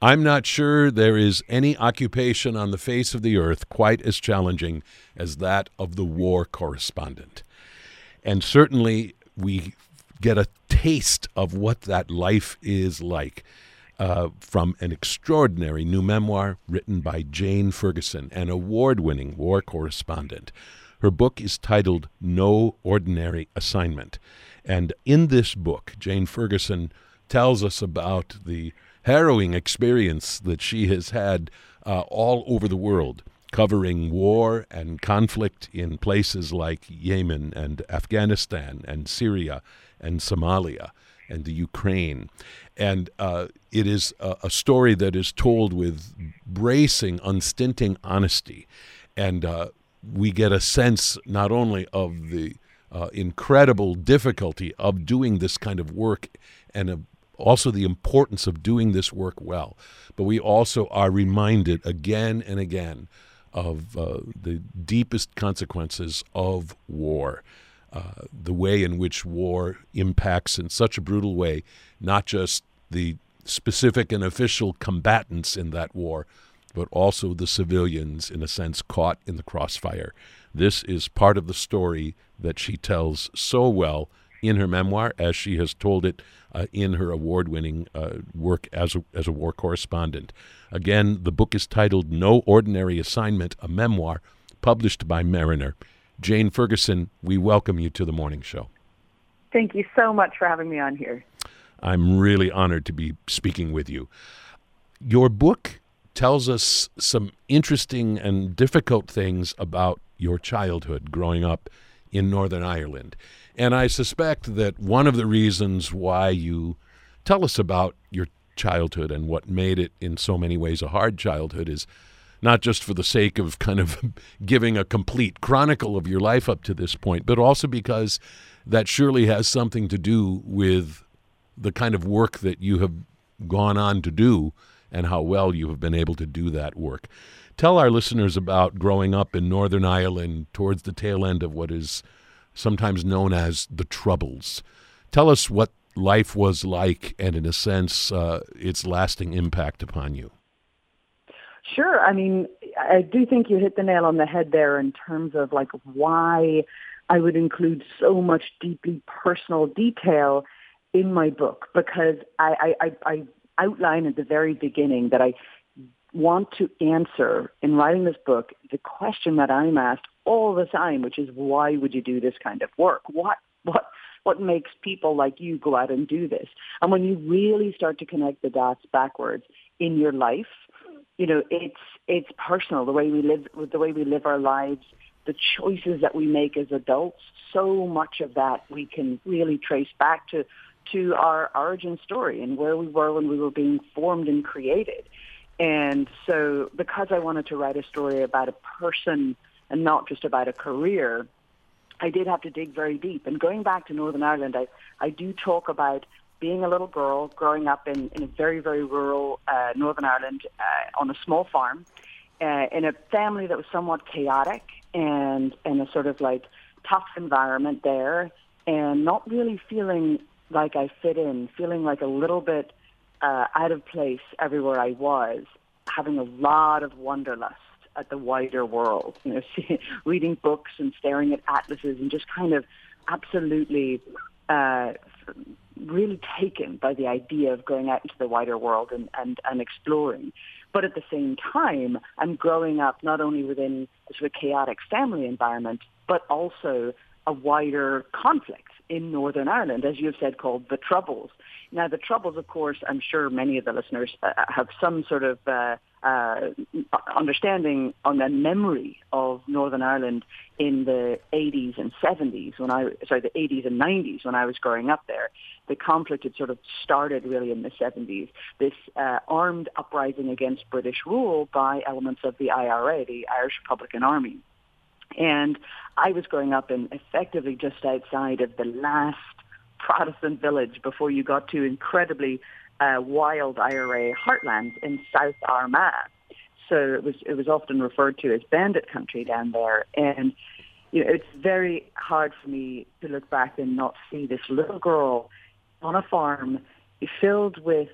I'm not sure there is any occupation on the face of the earth quite as challenging as that of the war correspondent. And certainly we get a taste of what that life is like uh, from an extraordinary new memoir written by Jane Ferguson, an award winning war correspondent. Her book is titled No Ordinary Assignment. And in this book, Jane Ferguson tells us about the harrowing experience that she has had uh, all over the world, covering war and conflict in places like Yemen and Afghanistan and Syria and Somalia and the Ukraine. And uh, it is a, a, story that is told with bracing, unstinting honesty. And uh, we get a sense not only of the uh, incredible difficulty of doing this kind of work and also the importance of doing this work well, but we also are reminded again and again of uh, the deepest consequences of war uh, the way in which war impacts in such a brutal way not just the specific and official combatants in that war, but also the civilians, in a sense, caught in the crossfire. This is part of the story that she tells so well in her memoir, as she has told it uh, in her award winning uh, work as a, as a war correspondent. Again, the book is titled No Ordinary Assignment, a memoir published by Mariner. Jane Ferguson, we welcome you to the morning show. Thank you so much for having me on here. I'm really honored to be speaking with you. Your book tells us some interesting and difficult things about your childhood growing up in Northern Ireland. And I suspect that one of the reasons why you tell us about your childhood and what made it in so many ways a hard childhood is not just for the sake of kind of giving a complete chronicle of your life up to this point, but also because that surely has something to do with the kind of work that you have gone on to do and how well you have been able to do that work. Tell our listeners about growing up in Northern Ireland towards the tail end of what is sometimes known as the Troubles. Tell us what life was like and, in a sense, uh, its lasting impact upon you. Sure. I mean, I do think you hit the nail on the head there in terms of like why I would include so much deeply personal detail in my book because I, I, I outline at the very beginning that I want to answer in writing this book the question that I'm asked all the time, which is why would you do this kind of work? What what what makes people like you go out and do this? And when you really start to connect the dots backwards in your life, you know, it's it's personal the way we live the way we live our lives, the choices that we make as adults. So much of that we can really trace back to to our origin story and where we were when we were being formed and created. And so, because I wanted to write a story about a person and not just about a career, I did have to dig very deep. And going back to Northern Ireland, I, I do talk about being a little girl growing up in, in a very, very rural uh, Northern Ireland uh, on a small farm uh, in a family that was somewhat chaotic and in a sort of like tough environment there and not really feeling like I fit in, feeling like a little bit uh, out of place everywhere I was, having a lot of wanderlust at the wider world, you know, see, reading books and staring at atlases and just kind of absolutely uh, really taken by the idea of going out into the wider world and, and, and exploring. But at the same time, I'm growing up not only within a sort of chaotic family environment, but also a wider conflict in Northern Ireland, as you have said, called the Troubles. Now, the Troubles, of course, I'm sure many of the listeners uh, have some sort of uh, uh, understanding on the memory of Northern Ireland in the 80s and 70s when I, sorry, the 80s and 90s when I was growing up there. The conflict had sort of started really in the 70s. This uh, armed uprising against British rule by elements of the IRA, the Irish Republican Army. And I was growing up in effectively just outside of the last Protestant village before you got to incredibly uh, wild IRA heartlands in South Armagh. So it was it was often referred to as bandit country down there, and you know it's very hard for me to look back and not see this little girl on a farm filled with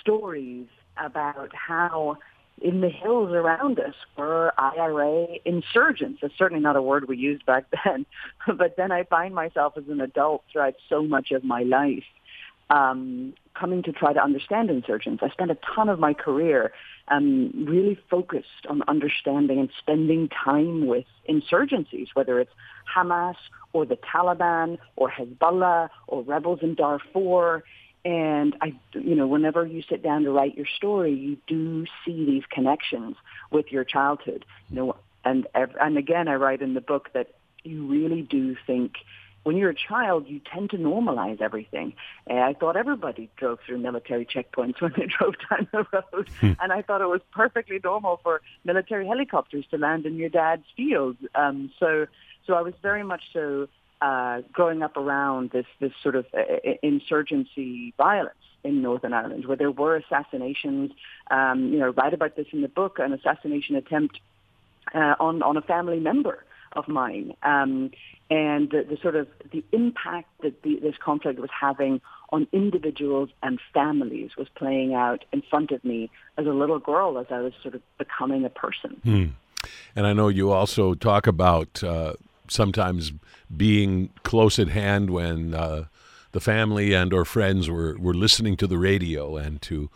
stories about how in the hills around us were IRA insurgents. It's certainly not a word we used back then. but then I find myself as an adult throughout so much of my life um, coming to try to understand insurgents. I spent a ton of my career um, really focused on understanding and spending time with insurgencies, whether it's Hamas or the Taliban or Hezbollah or rebels in Darfur. And I, you know, whenever you sit down to write your story, you do see these connections with your childhood. You know, and and again, I write in the book that you really do think when you're a child, you tend to normalize everything. And I thought everybody drove through military checkpoints when they drove down the road, hmm. and I thought it was perfectly normal for military helicopters to land in your dad's field. Um, so, so I was very much so uh, growing up around this this sort of uh, insurgency violence in Northern Ireland, where there were assassinations. Um, you know, write about this in the book, an assassination attempt uh, on on a family member of mine, um, and the, the, sort of the impact that the, this conflict was having on individuals and families was playing out in front of me as a little girl as I was sort of becoming a person. Hmm. And I know you also talk about uh, sometimes being close at hand when uh, the family and or friends were, were listening to the radio and to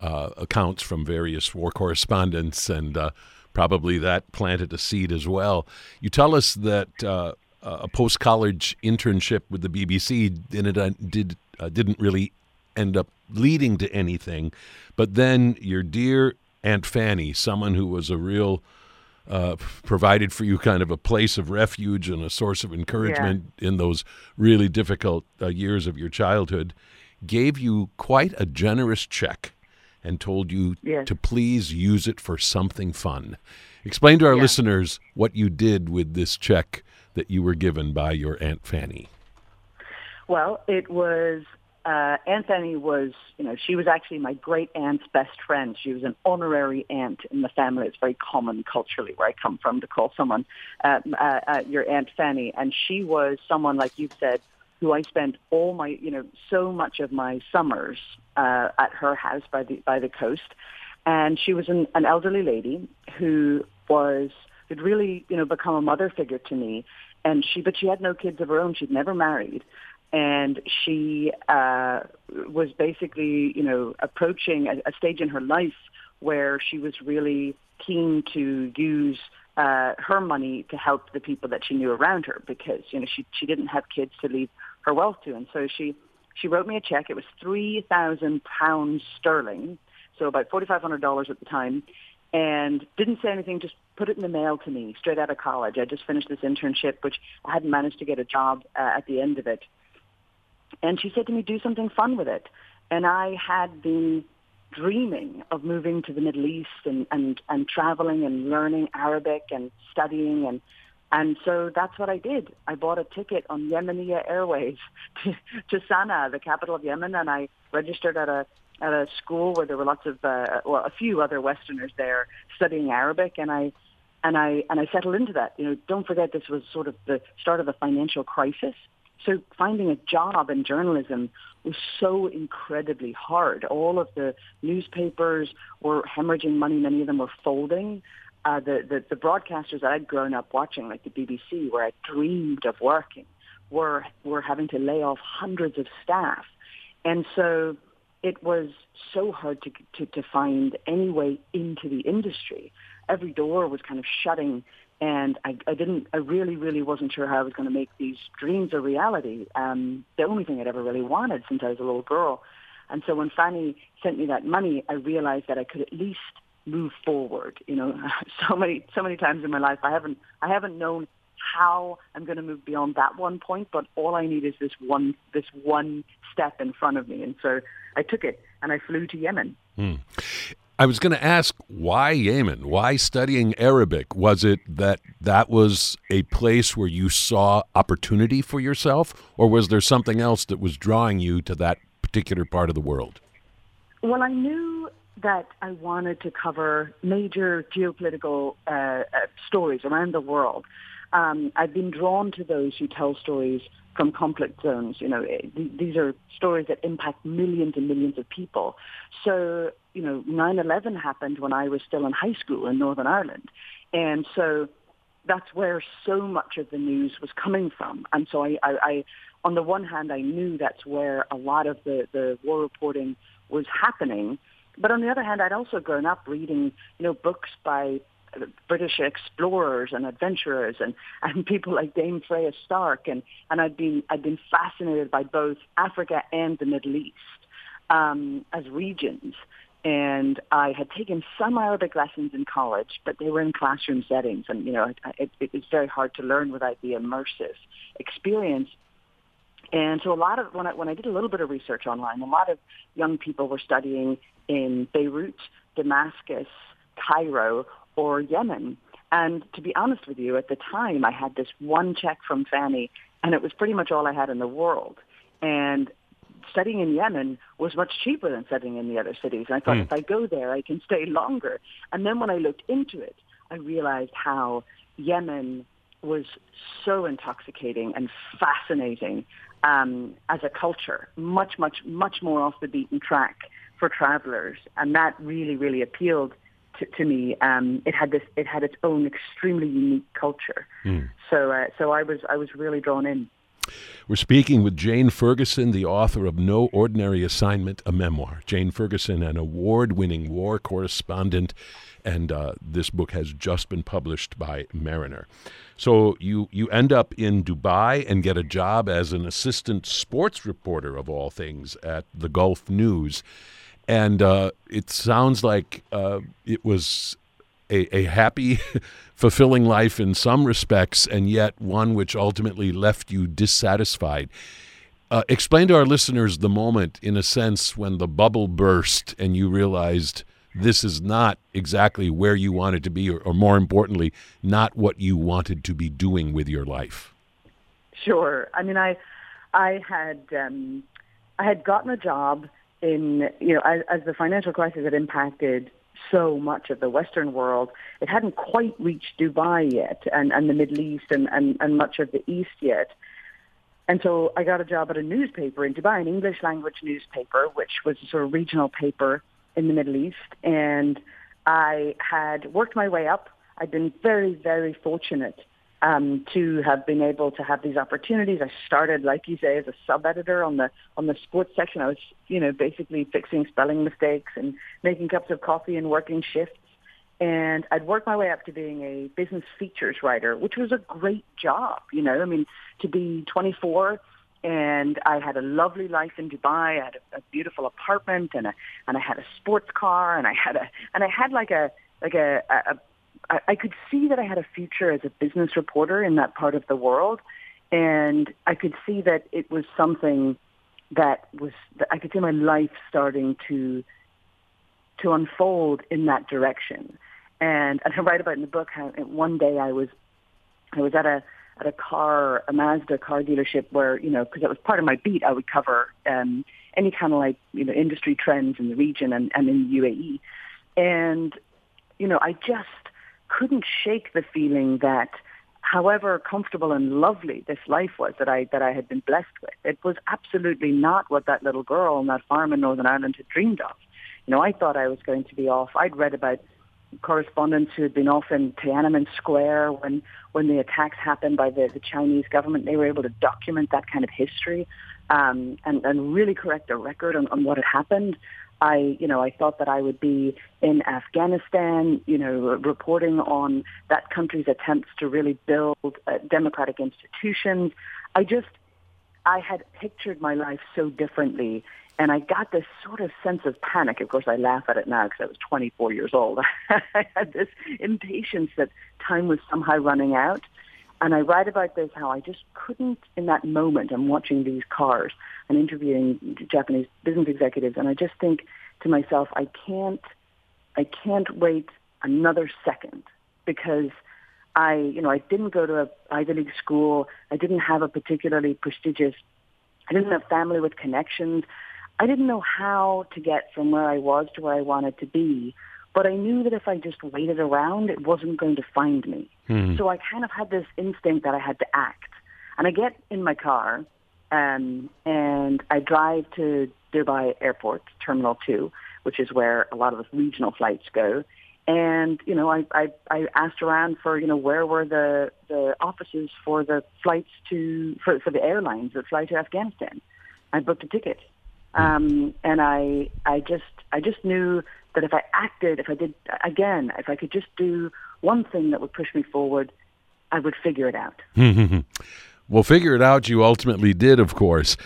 uh, accounts from various war correspondents, and uh, probably that planted a seed as well. You tell us that uh, a post college internship with the BBC did uh, did uh, didn't really end up leading to anything, but then your dear Aunt Fanny, someone who was a real uh, provided for you kind of a place of refuge and a source of encouragement yeah. in those really difficult uh, years of your childhood, gave you quite a generous check and told you yes. to please use it for something fun. Explain to our yeah. listeners what you did with this check that you were given by your Aunt Fanny. Well, it was uh, Aunt Fanny was, you know, she was actually my great aunt's best friend. She was an honorary aunt in the family. It's very common culturally where I come from to call someone uh, uh, uh, your Aunt Fanny. And she was someone, like you've said, who I spent all my, you know, so much of my summers uh, at her house by the by the coast. And she was an, an elderly lady who was had really, you know, become a mother figure to me. And she, but she had no kids of her own. She'd never married and she uh, was basically, you know, approaching a, a stage in her life where she was really keen to use uh, her money to help the people that she knew around her because you know she she didn't have kids to leave her wealth to, and so she she wrote me a check. It was three thousand pounds sterling, so about forty five hundred dollars at the time, and didn't say anything. Just put it in the mail to me straight out of college. I just finished this internship, which I hadn't managed to get a job uh, at the end of it. And she said to me, do something fun with it. And I had been dreaming of moving to the Middle East and, and, and traveling and learning Arabic and studying and and so that's what I did. I bought a ticket on Yemenia Airways to, to Sana'a, the capital of Yemen, and I registered at a at a school where there were lots of uh, well, a few other Westerners there studying Arabic, and I and I and I settled into that. You know, don't forget this was sort of the start of the financial crisis, so finding a job in journalism was so incredibly hard. All of the newspapers were hemorrhaging money. Many of them were folding. Uh, the, the, the broadcasters that I'd grown up watching, like the BBC, where I dreamed of working, were, were having to lay off hundreds of staff. And so it was so hard to, to, to find any way into the industry. Every door was kind of shutting and I, I didn't, I really, really wasn't sure how I was going to make these dreams a reality. Um, the only thing I'd ever really wanted since I was a little girl. And so when Fanny sent me that money, I realized that I could at least move forward. You know, so many, so many times in my life, I haven't, I haven't known how I'm going to move beyond that one point, but all I need is this one, this one step in front of me. And so I took it and I flew to Yemen. Hmm. I was going to ask why Yemen? Why studying Arabic? Was it that that was a place where you saw opportunity for yourself, or was there something else that was drawing you to that particular part of the world? Well, I knew that I wanted to cover major geopolitical uh, uh, stories around the world. um, I've been drawn to those who tell stories from conflict zones. You know, eh, these are stories that impact millions and millions of people. So, you know, 9/11 happened when I was still in high school in Northern Ireland, and so that's where so much of the news was coming from. And so I, I, I on the one hand, I knew that's where a lot of the, the war reporting was happening. But on the other hand, I'd also grown up reading, you know, books by British explorers and adventurers and, and people like Dame Freya Stark and, and I'd been I'd been fascinated by both Africa and the Middle East um, as regions. And I had taken some Arabic lessons in college, but they were in classroom settings, and you know it, it was very hard to learn without the immersive experience. And so a lot of when I when I did a little bit of research online, a lot of young people were studying in Beirut, Damascus, Cairo, or Yemen. And to be honest with you, at the time I had this one check from Fanny, and it was pretty much all I had in the world. And studying in Yemen was much cheaper than studying in the other cities. And I thought, mm. if I go there, I can stay longer. And then when I looked into it, I realized how Yemen was so intoxicating and fascinating um, as a culture, much, much, much more off the beaten track for travelers. And that really, really appealed to, to me. Um, it had this, it had its own extremely unique culture. Mm. So, uh, so I was, I was really drawn in. We're speaking with Jane Ferguson, the author of No Ordinary Assignment, a memoir. Jane Ferguson, an award winning war correspondent, and uh, this book has just been published by Mariner. So you, you end up in Dubai and get a job as an assistant sports reporter, of all things, at the Gulf News. And uh, it sounds like uh, it was a, a happy, fulfilling life in some respects, and yet one which ultimately left you dissatisfied. Uh, explain to our listeners the moment, in a sense, when the bubble burst and you realized this is not exactly where you wanted to be, or, or more importantly, not what you wanted to be doing with your life. Sure. I mean, I, I had, um, I had gotten a job in, you know, as, as the financial crisis had impacted so much of the Western world. It hadn't quite reached Dubai yet and, and the Middle East and, and, and much of the East yet. And so I got a job at a newspaper in Dubai, an English language newspaper, which was a sort of regional paper in the Middle East. And I had worked my way up. I'd been very, very fortunate um, to have been able to have these opportunities. I started, like you say, as a sub editor on the on the sports section. I was, you know, basically fixing spelling mistakes and making cups of coffee and working shifts. And I'd worked my way up to being a business features writer, which was a great job. You know, I mean, to be 24 and I had a lovely life in Dubai. I had a, a beautiful apartment and a and I had a sports car and I had a and I had like a like a, a, I, I could see that I had a future as a business reporter in that part of the world, and I could see that it was something that was that I could see my life starting to to unfold in that direction. And, and I write about in the book how one day I was I was at a at a car a Mazda car dealership where you know because it was part of my beat I would cover um, any kind of like you know industry trends in the region and, and in the UAE, and you know I just couldn't shake the feeling that however comfortable and lovely this life was that I that I had been blessed with, it was absolutely not what that little girl on that farm in Northern Ireland had dreamed of. You know, I thought I was going to be off. I'd read about correspondents who had been off in Tiananmen Square when when the attacks happened by the, the Chinese government. They were able to document that kind of history um, and, and really correct a record on, on what had happened. I, you know, I thought that I would be in Afghanistan, you know, reporting on that country's attempts to really build uh, democratic institutions. I just, I had pictured my life so differently, and I got this sort of sense of panic. Of course, I laugh at it now because I was 24 years old. I had this impatience that time was somehow running out. And I write about this, how I just couldn't, in that moment, I'm watching these cars and interviewing Japanese business executives, and I just think to myself, I can't, I can't wait another second because I, you know, I didn't go to a Ivy League school. I didn't have a particularly prestigious, I didn't have family with connections. I didn't know how to get from where I was to where I wanted to be But I knew that if I just waited around, it wasn't going to find me. Mm-hmm. So I kind of had this instinct that I had to act. And I get in my car um, and I drive to Dubai Airport, Terminal 2, which is where a lot of the regional flights go. And, you know, I, I, I asked around for, you know, where were the, the offices for the flights to, for, for the airlines that fly to Afghanistan. I booked a ticket. Um, and I, I just, I just knew that if I acted, if I did, again, if I could just do one thing that would push me forward, I would figure it out. well, figure it out you ultimately did, of course.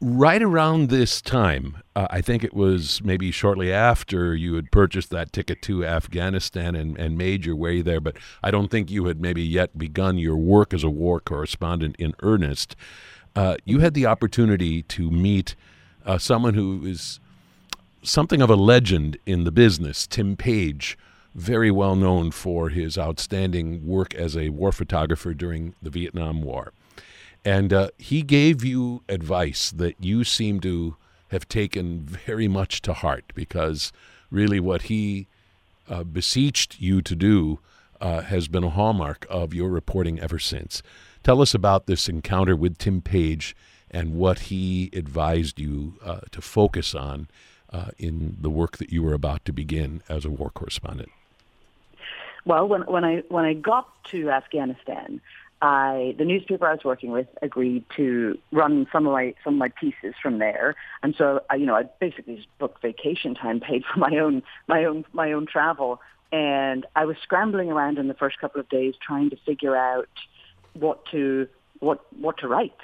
Right around this time, uh, I think it was maybe shortly after you had purchased that ticket to Afghanistan and, and made your way there, but I don't think you had maybe yet begun your work as a war correspondent in earnest. Uh, you had the opportunity to meet uh, someone who is something of a legend in the business, Tim Page, very well known for his outstanding work as a war photographer during the Vietnam War. And uh, he gave you advice that you seem to have taken very much to heart because really what he uh, beseeched you to do uh, has been a hallmark of your reporting ever since. Tell us about this encounter with Tim Page and what he advised you uh, to focus on uh, in the work that you were about to begin as a war correspondent. Well, when, when I when I got to Afghanistan, I, the newspaper I was working with agreed to run some of my some of my pieces from there, and so I, you know I basically booked vacation time, paid for my own my own my own travel, and I was scrambling around in the first couple of days trying to figure out what to what what to write,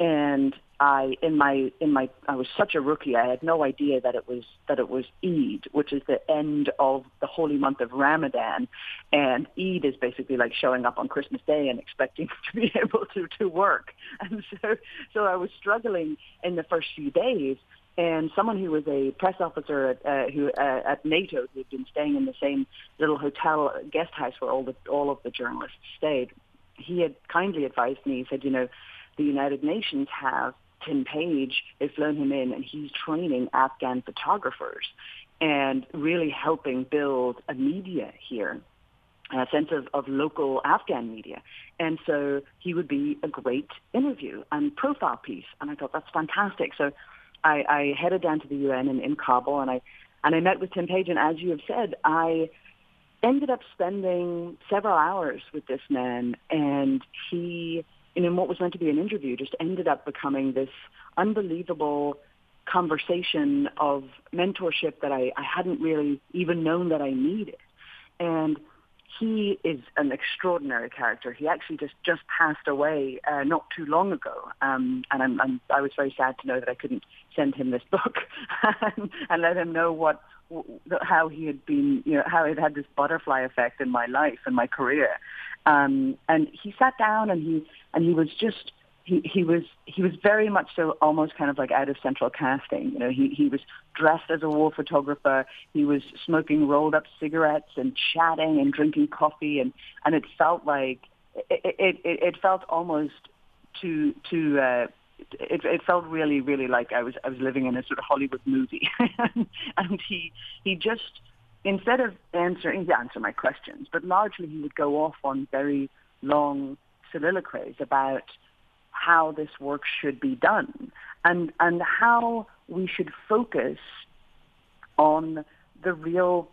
and I in my in my I was such a rookie. I had no idea that it was that it was Eid, which is the end of the holy month of Ramadan, and Eid is basically like showing up on Christmas Day and expecting to be able to to work. And so so I was struggling in the first few days. And someone who was a press officer at uh, who uh, at NATO who had been staying in the same little hotel guest house where all the all of the journalists stayed, he had kindly advised me. He said, you know, the United Nations have Tim Page, they've flown him in and he's training Afghan photographers and really helping build a media here, a sense of, of local Afghan media. And so he would be a great interview and profile piece. And I thought, that's fantastic. So I, I headed down to the UN in, in Kabul and I, and I met with Tim Page. And as you have said, I ended up spending several hours with this man and he and in what was meant to be an interview just ended up becoming this unbelievable conversation of mentorship that I, I hadn't really even known that I needed. And he is an extraordinary character. He actually just just passed away uh, not too long ago, um, and I'm, I'm I was very sad to know that I couldn't send him this book and, and let him know what how he had been, you know, how it had this butterfly effect in my life and my career. Um, and he sat down and he and he was just he, he was he was very much so almost kind of like out of central casting. You know, he he was dressed as a war photographer. He was smoking rolled up cigarettes and chatting and drinking coffee, and and it felt like it it, it, it felt almost to to uh, it, it felt really really like I was I was living in a sort of Hollywood movie, and he he just instead of answering, he'd answer my questions, but largely he would go off on very long soliloquies about how this work should be done and, and how we should focus on the real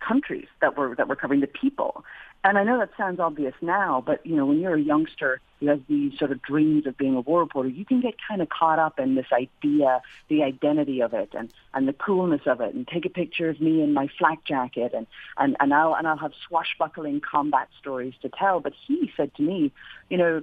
countries that we're, that we're covering, the people. And I know that sounds obvious now, but you know, when you're a youngster has these sort of dreams of being a war reporter, you can get kind of caught up in this idea, the identity of it, and and the coolness of it, and take a picture of me in my flak jacket, and and and I'll and I'll have swashbuckling combat stories to tell. But he said to me, you know,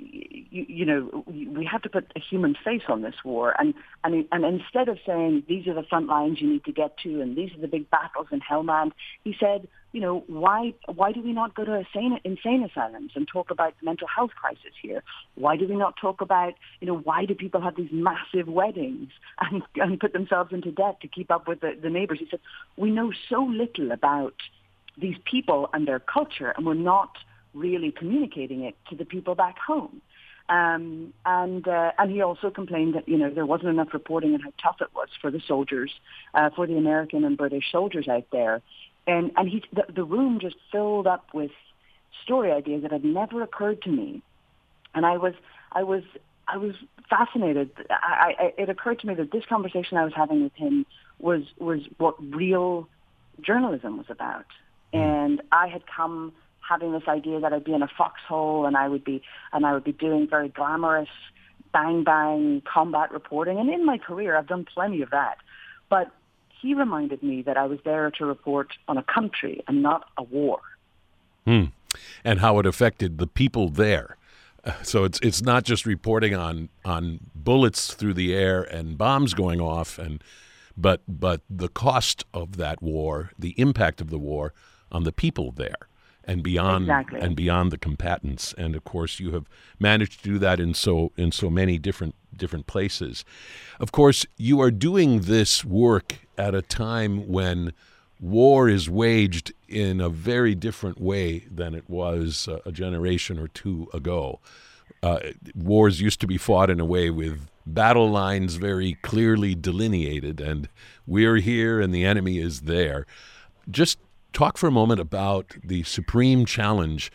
you, you, know, we have to put a human face on this war. And, and, and instead of saying, these are the front lines you need to get to and these are the big battles in Helmand, he said, you know, why, why do we not go to insane, insane asylums and talk about the mental health crisis here? Why do we not talk about, you know, why do people have these massive weddings and, and put themselves into debt to keep up with the, the neighbors? He said, we know so little about these people and their culture and we're not really communicating it to the people back home. Um, and uh, and he also complained that you know there wasn't enough reporting on how tough it was for the soldiers, uh, for the American and British soldiers out there, and and he the, the room just filled up with story ideas that had never occurred to me, and I was I was I was fascinated. I, I, it occurred to me that this conversation I was having with him was was what real journalism was about, hmm. and I had come having this idea that I'd be in a foxhole and I would be and I would be doing very glamorous bang bang combat reporting. And in my career, I've done plenty of that. But he reminded me that I was there to report on a country and not a war. Hmm. And how it affected the people there. So it's it's not just reporting on on bullets through the air and bombs going off and but but the cost of that war, the impact of the war on the people there and beyond exactly. and beyond the combatants. And of course, you have managed to do that in so in so many different different places. Of course, you are doing this work at a time when war is waged in a very different way than it was uh, a generation or two ago. Uh, wars used to be fought in a way with battle lines very clearly delineated, and we're here and the enemy is there. Just talk for a moment about the supreme challenge,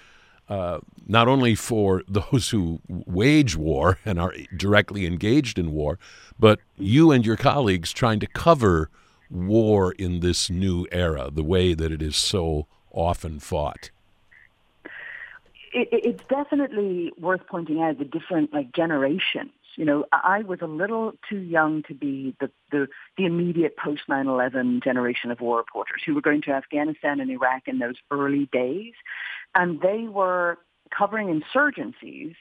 uh, not only for those who wage war and are directly engaged in war, but you and your colleagues trying to cover war in this new era, the way that it is so often fought. It, it's definitely worth pointing out the different like generations you know, I was a little too young to be the, the, the immediate post 9-11 generation of war reporters who were going to Afghanistan and Iraq in those early days. And they were covering insurgencies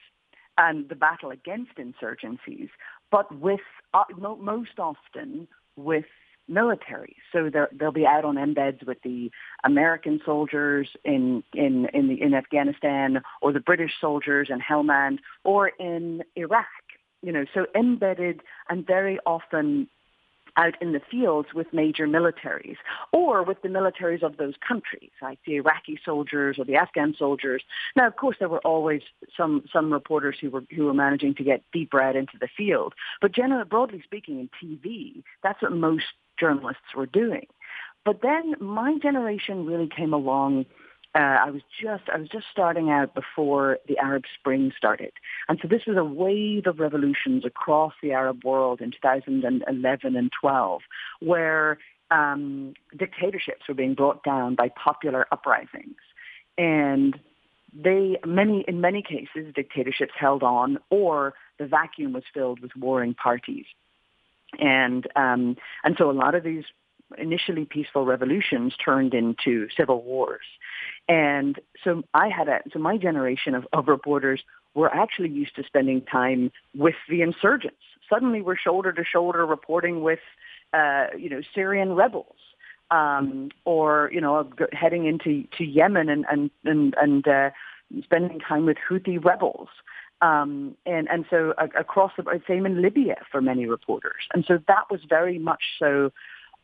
and the battle against insurgencies, but with uh, most often with military. So they'll be out on embeds with the American soldiers in in in, the, in Afghanistan, or the British soldiers in Helmand, or in Iraq you know, so embedded and very often out in the fields with major militaries or with the militaries of those countries, like the Iraqi soldiers or the Afghan soldiers. Now, of course, there were always some, some reporters who were, who were managing to get deep red into the field. But generally, broadly speaking, in TV, that's what most journalists were doing. But then my generation really came along uh, I was just I was just starting out before the Arab Spring started, and so this was a wave of revolutions across the Arab world in 2011 and 12, where um, dictatorships were being brought down by popular uprisings, and they many in many cases dictatorships held on, or the vacuum was filled with warring parties, and um, and so a lot of these initially peaceful revolutions turned into civil wars. And so I had a, so my generation of, of reporters were actually used to spending time with the insurgents. Suddenly we're shoulder to shoulder reporting with, uh, you know, Syrian rebels. Um, or, you know, heading into to Yemen and, and, and, and uh, spending time with Houthi rebels. Um, and, and so across the, same in Libya for many reporters. And so that was very much so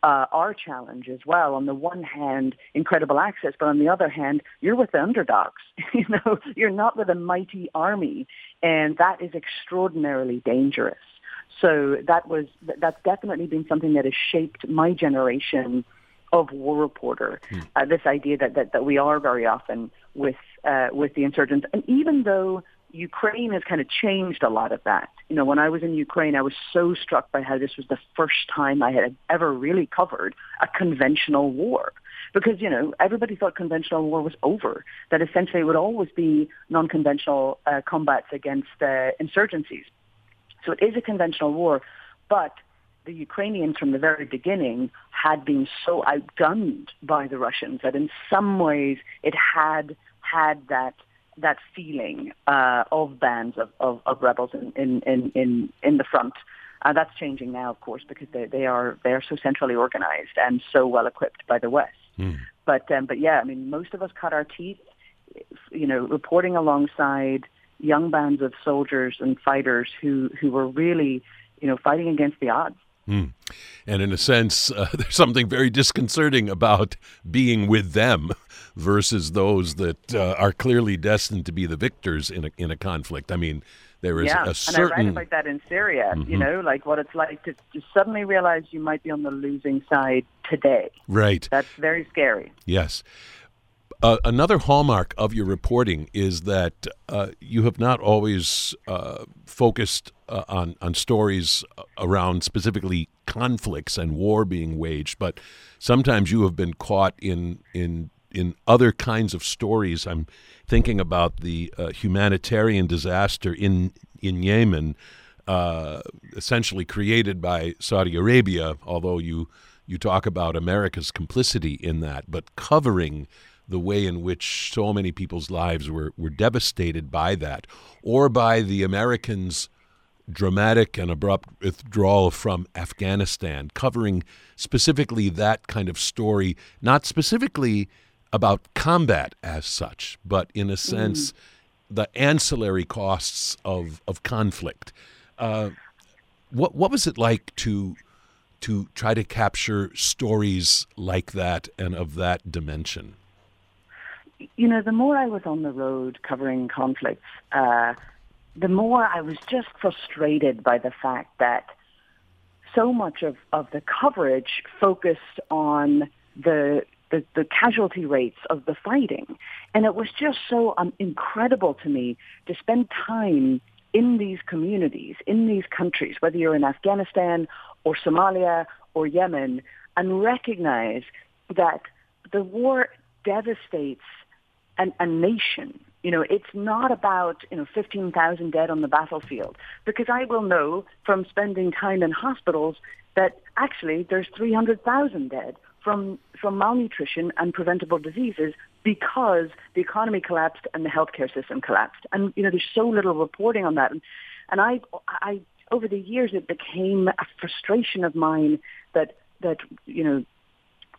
uh, our challenge as well. On the one hand, incredible access, but on the other hand, you're with the underdogs. you know, you're not with a mighty army, and that is extraordinarily dangerous. So that was that's definitely been something that has shaped my generation of war reporter. Hmm. Uh, this idea that, that that we are very often with uh, with the insurgents, and even though Ukraine has kind of changed a lot of that. You know, when I was in Ukraine, I was so struck by how this was the first time I had ever really covered a conventional war. Because, you know, everybody thought conventional war was over, that essentially it would always be non-conventional uh, combats against uh, insurgencies. So it is a conventional war, but the Ukrainians from the very beginning had been so outgunned by the Russians that in some ways it had had that that feeling uh, of bands of, of, of rebels in, in, in, in the front. Uh, that's changing now, of course, because they, they are they are so centrally organized and so well equipped by the West. Mm. But um, but yeah, I mean, most of us cut our teeth, you know, reporting alongside young bands of soldiers and fighters who who were really, you know, fighting against the odds. Mm. And in a sense, uh, there's something very disconcerting about being with them versus those that uh, are clearly destined to be the victors in a, in a conflict. I mean, There is yeah. a certain. And I write about that in Syria. Mm-hmm. You know, like what it's like to, to suddenly realize you might be on the losing side today. Right. That's very scary. Yes. Uh, another hallmark of your reporting is that uh, you have not always uh, focused uh, on on stories around specifically conflicts and war being waged, but sometimes you have been caught in in in other kinds of stories. I'm thinking about the uh, humanitarian disaster in in Yemen, uh, essentially created by Saudi Arabia. Although you you talk about America's complicity in that, but covering the way in which so many people's lives were, were devastated by that, or by the Americans' dramatic and abrupt withdrawal from Afghanistan, covering specifically that kind of story, not specifically about combat as such, but in a sense, mm. the ancillary costs of, of conflict. Uh, what what was it like to to try to capture stories like that and of that dimension? you know, the more I was on the road covering conflicts, uh, the more I was just frustrated by the fact that so much of, of the coverage focused on the, the, the casualty rates of the fighting. And it was just so um, incredible to me to spend time in these communities, in these countries, whether you're in Afghanistan or Somalia or Yemen, and recognize that the war devastates an, a nation. You know, it's not about, you know, 15,000 dead on the battlefield. Because I will know from spending time in hospitals that actually there's 300,000 dead from, from malnutrition and preventable diseases because the economy collapsed and the healthcare system collapsed. And, you know, there's so little reporting on that. And, and I, I, over the years, it became a frustration of mine that, that, you know,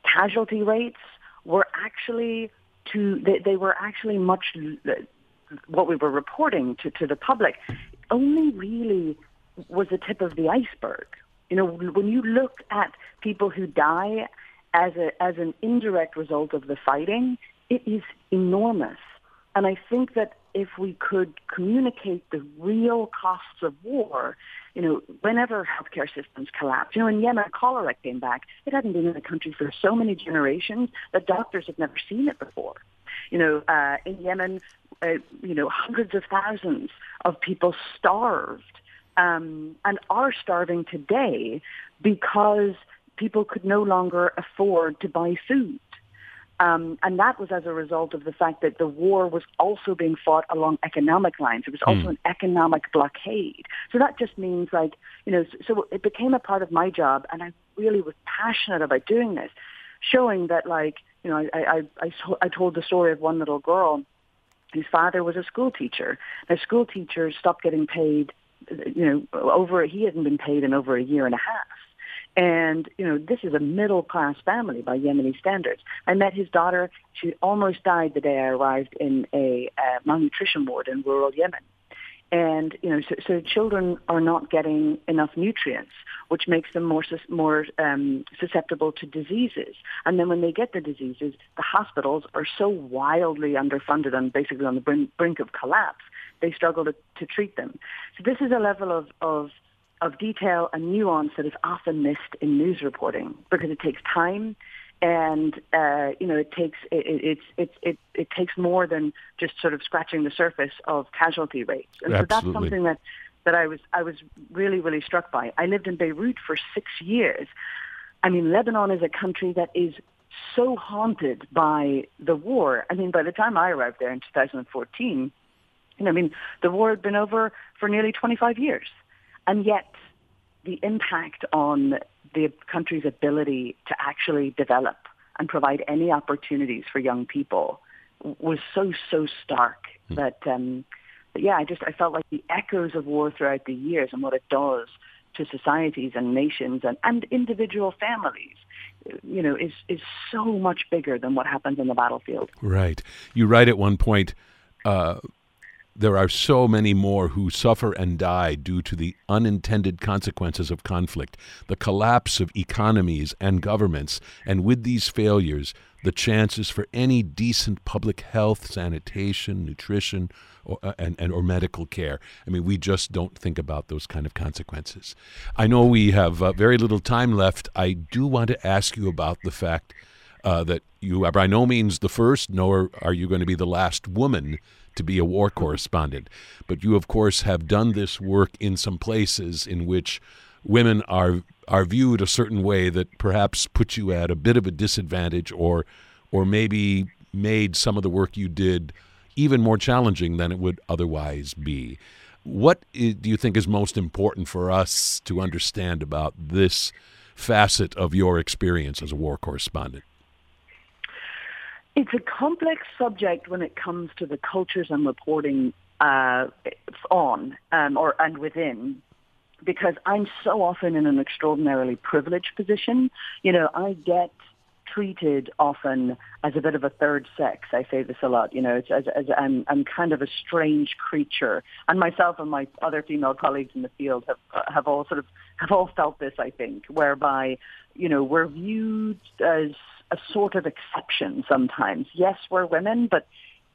casualty rates were actually to they, they were actually much what we were reporting to, to the public only really was the tip of the iceberg. You know, when you look at people who die as a as an indirect result of the fighting, it is enormous. And I think that if we could communicate the real costs of war, you know, whenever healthcare systems collapse, you know, in Yemen, cholera came back. It hadn't been in the country for so many generations that doctors had never seen it before. You know, uh, in Yemen, uh, you know, hundreds of thousands of people starved um, and are starving today because people could no longer afford to buy food. Um, and that was as a result of the fact that the war was also being fought along economic lines. It was also mm. an economic blockade. So that just means like, you know, so, it became a part of my job and I really was passionate about doing this, showing that like, you know, I, I, I, I told the story of one little girl whose father was a school teacher. Now school teachers stopped getting paid, you know, over, he hadn't been paid in over a year and a half. And, you know, this is a middle class family by Yemeni standards. I met his daughter. She almost died the day I arrived in a uh, malnutrition ward in rural Yemen. And, you know, so, so children are not getting enough nutrients, which makes them more, more um, susceptible to diseases. And then when they get the diseases, the hospitals are so wildly underfunded and basically on the brink, brink of collapse, they struggle to, to treat them. So this is a level of, of of detail and nuance that is often missed in news reporting because it takes time and uh, you know it takes it, it, it, it, it takes more than just sort of scratching the surface of casualty rates. And Absolutely. so that's something that that I was I was really really struck by. I lived in Beirut for six years. I mean Lebanon is a country that is so haunted by the war. I mean by the time I arrived there in 2014 you know I mean the war had been over for nearly 25 years and yet, the impact on the country's ability to actually develop and provide any opportunities for young people was so so stark mm. that um, yeah, I just I felt like the echoes of war throughout the years and what it does to societies and nations and, and individual families you know is is so much bigger than what happens in the battlefield right you write at one point uh, there are so many more who suffer and die due to the unintended consequences of conflict, the collapse of economies and governments, and with these failures, the chances for any decent public health, sanitation, nutrition, or, uh, and, and or medical care. I mean, we just don't think about those kind of consequences. I know we have uh, very little time left. I do want to ask you about the fact uh, that you are by no means the first, nor are you going to be the last woman to be a war correspondent. But you, of course, have done this work in some places in which women are are viewed a certain way that perhaps puts you at a bit of a disadvantage, or or maybe made some of the work you did even more challenging than it would otherwise be. What do you think is most important for us to understand about this facet of your experience as a war correspondent? It's a complex subject when it comes to the cultures I'm reporting uh, on um, or and within, because I'm so often in an extraordinarily privileged position. You know, I get treated often as a bit of a third sex. I say this a lot. You know, it's as, as I'm, I'm kind of a strange creature, and myself and my other female colleagues in the field have have all sort of have all felt this. I think, whereby you know we're viewed as a sort of exception sometimes. Yes, we're women, but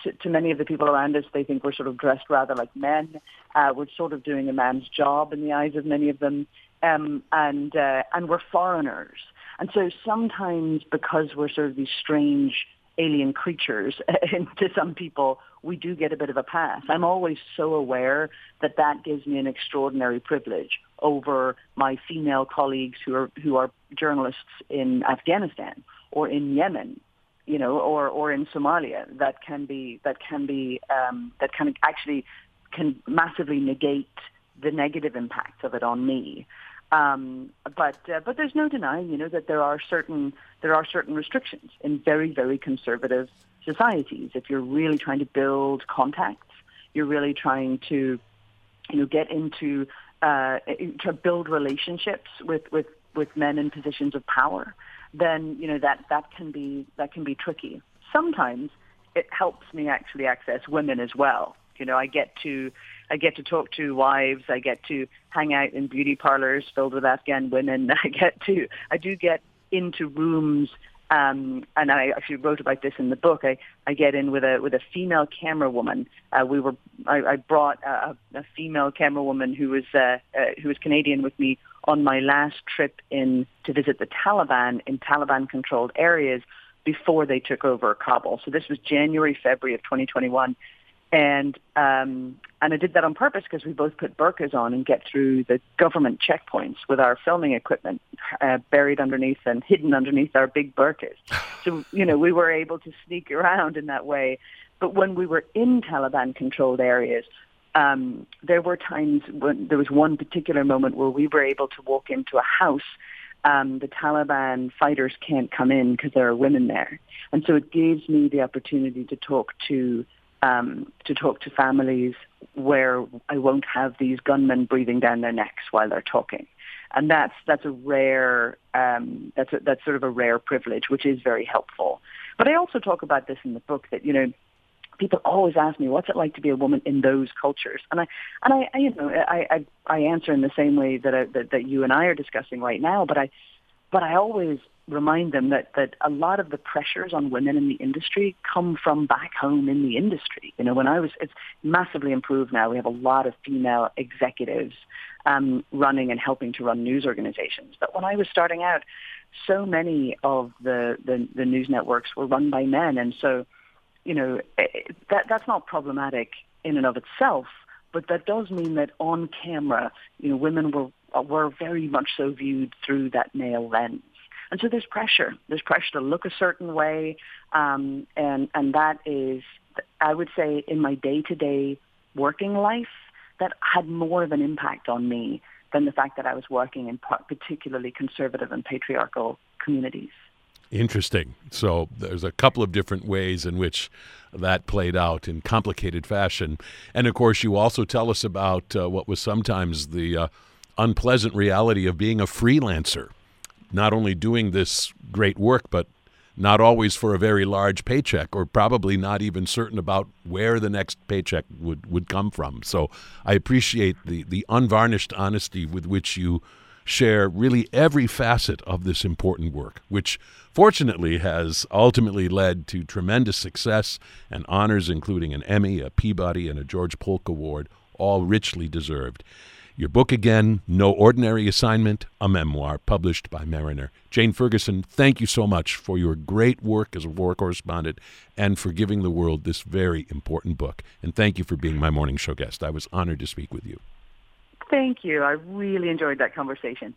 to, to, many of the people around us, they think we're sort of dressed rather like men. Uh, we're sort of doing a man's job in the eyes of many of them, um, and uh, and we're foreigners. And so sometimes, because we're sort of these strange alien creatures to some people, we do get a bit of a pass. I'm always so aware that that gives me an extraordinary privilege over my female colleagues who are who are journalists in Afghanistan or in Yemen, you know, or or in Somalia. That can be that can be um, that can actually can massively negate the negative impacts of it on me. Um, but uh, but there's no denying, you know, that there are certain there are certain restrictions in very very conservative societies. If you're really trying to build contacts, you're really trying to, you know, get into uh, to build relationships with with with men in positions of power, then you know that that can be that can be tricky. Sometimes it helps me actually access women as well. You know, I get to I get to talk to wives. I get to hang out in beauty parlors filled with Afghan women. I get to, I do get into rooms, um, and I actually wrote about this in the book. I, I get in with a with a female camera woman. Uh, we were, I, I brought a, a female camera woman who was uh, uh, who was Canadian with me on my last trip in to visit the Taliban in Taliban controlled areas before they took over Kabul. So this was January, February of 2021 and um, and I did that on purpose because we both put burqas on and get through the government checkpoints with our filming equipment uh, buried underneath and hidden underneath our big burqas. So you know we were able to sneak around in that way. But when we were in Taliban-controlled areas, um, there were times when there was one particular moment where we were able to walk into a house. Um, the Taliban fighters can't come in because there are women there, and so it gives me the opportunity to talk to um, to talk to families where I won't have these gunmen breathing down their necks while they're talking. And that's that's a rare um, that's a, that's sort of a rare privilege, which is very helpful. But I also talk about this in the book that you know people always ask me what's it like to be a woman in those cultures, and I and I, I you know I, I I answer in the same way that, I, that that you and I are discussing right now, but I but I always remind them that, that a lot of the pressures on women in the industry come from back home in the industry. You know, when I was, it's massively improved now. We have a lot of female executives um, running and helping to run news organizations. But when I was starting out, so many of the, the, the news networks were run by men. And so, you know, eh, that, that's not problematic in and of itself. But that does mean that on camera, you know, women were were very much so viewed through that male lens. And so there's pressure. There's pressure to look a certain way, um, and and that is, I would say, in my day-to-day working life, that had more of an impact on me than the fact that I was working in particularly conservative and patriarchal communities. Interesting. So there's a couple of different ways in which that played out in complicated fashion, and of course, you also tell us about uh, what was sometimes the uh, unpleasant reality of being a freelancer not only doing this great work, but not always for a very large paycheck, or probably not even certain about where the next paycheck would, would come from. So I appreciate the, the unvarnished honesty with which you share really every facet of this important work, which fortunately has ultimately led to tremendous success and honors, including an Emmy, a Peabody, and a George Polk Award, all richly deserved. Your book again, No Ordinary Assignment, a memoir published by Mariner. Jane Ferguson, thank you so much for your great work as a war correspondent and for giving the world this very important book. And thank you for being my morning show guest. I was honored to speak with you. Thank you. I really enjoyed that conversation.